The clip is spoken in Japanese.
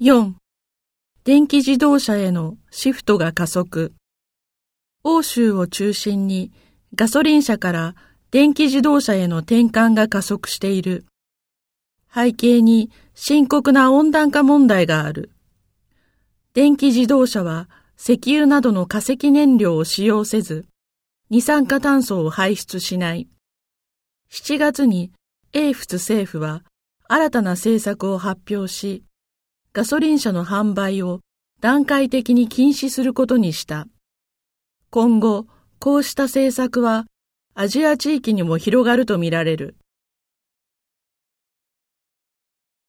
4. 電気自動車へのシフトが加速。欧州を中心にガソリン車から電気自動車への転換が加速している。背景に深刻な温暖化問題がある。電気自動車は石油などの化石燃料を使用せず、二酸化炭素を排出しない。7月に英仏政府は新たな政策を発表し、ガソリン車の販売を段階的に禁止することにした。今後、こうした政策はアジア地域にも広がるとみられる。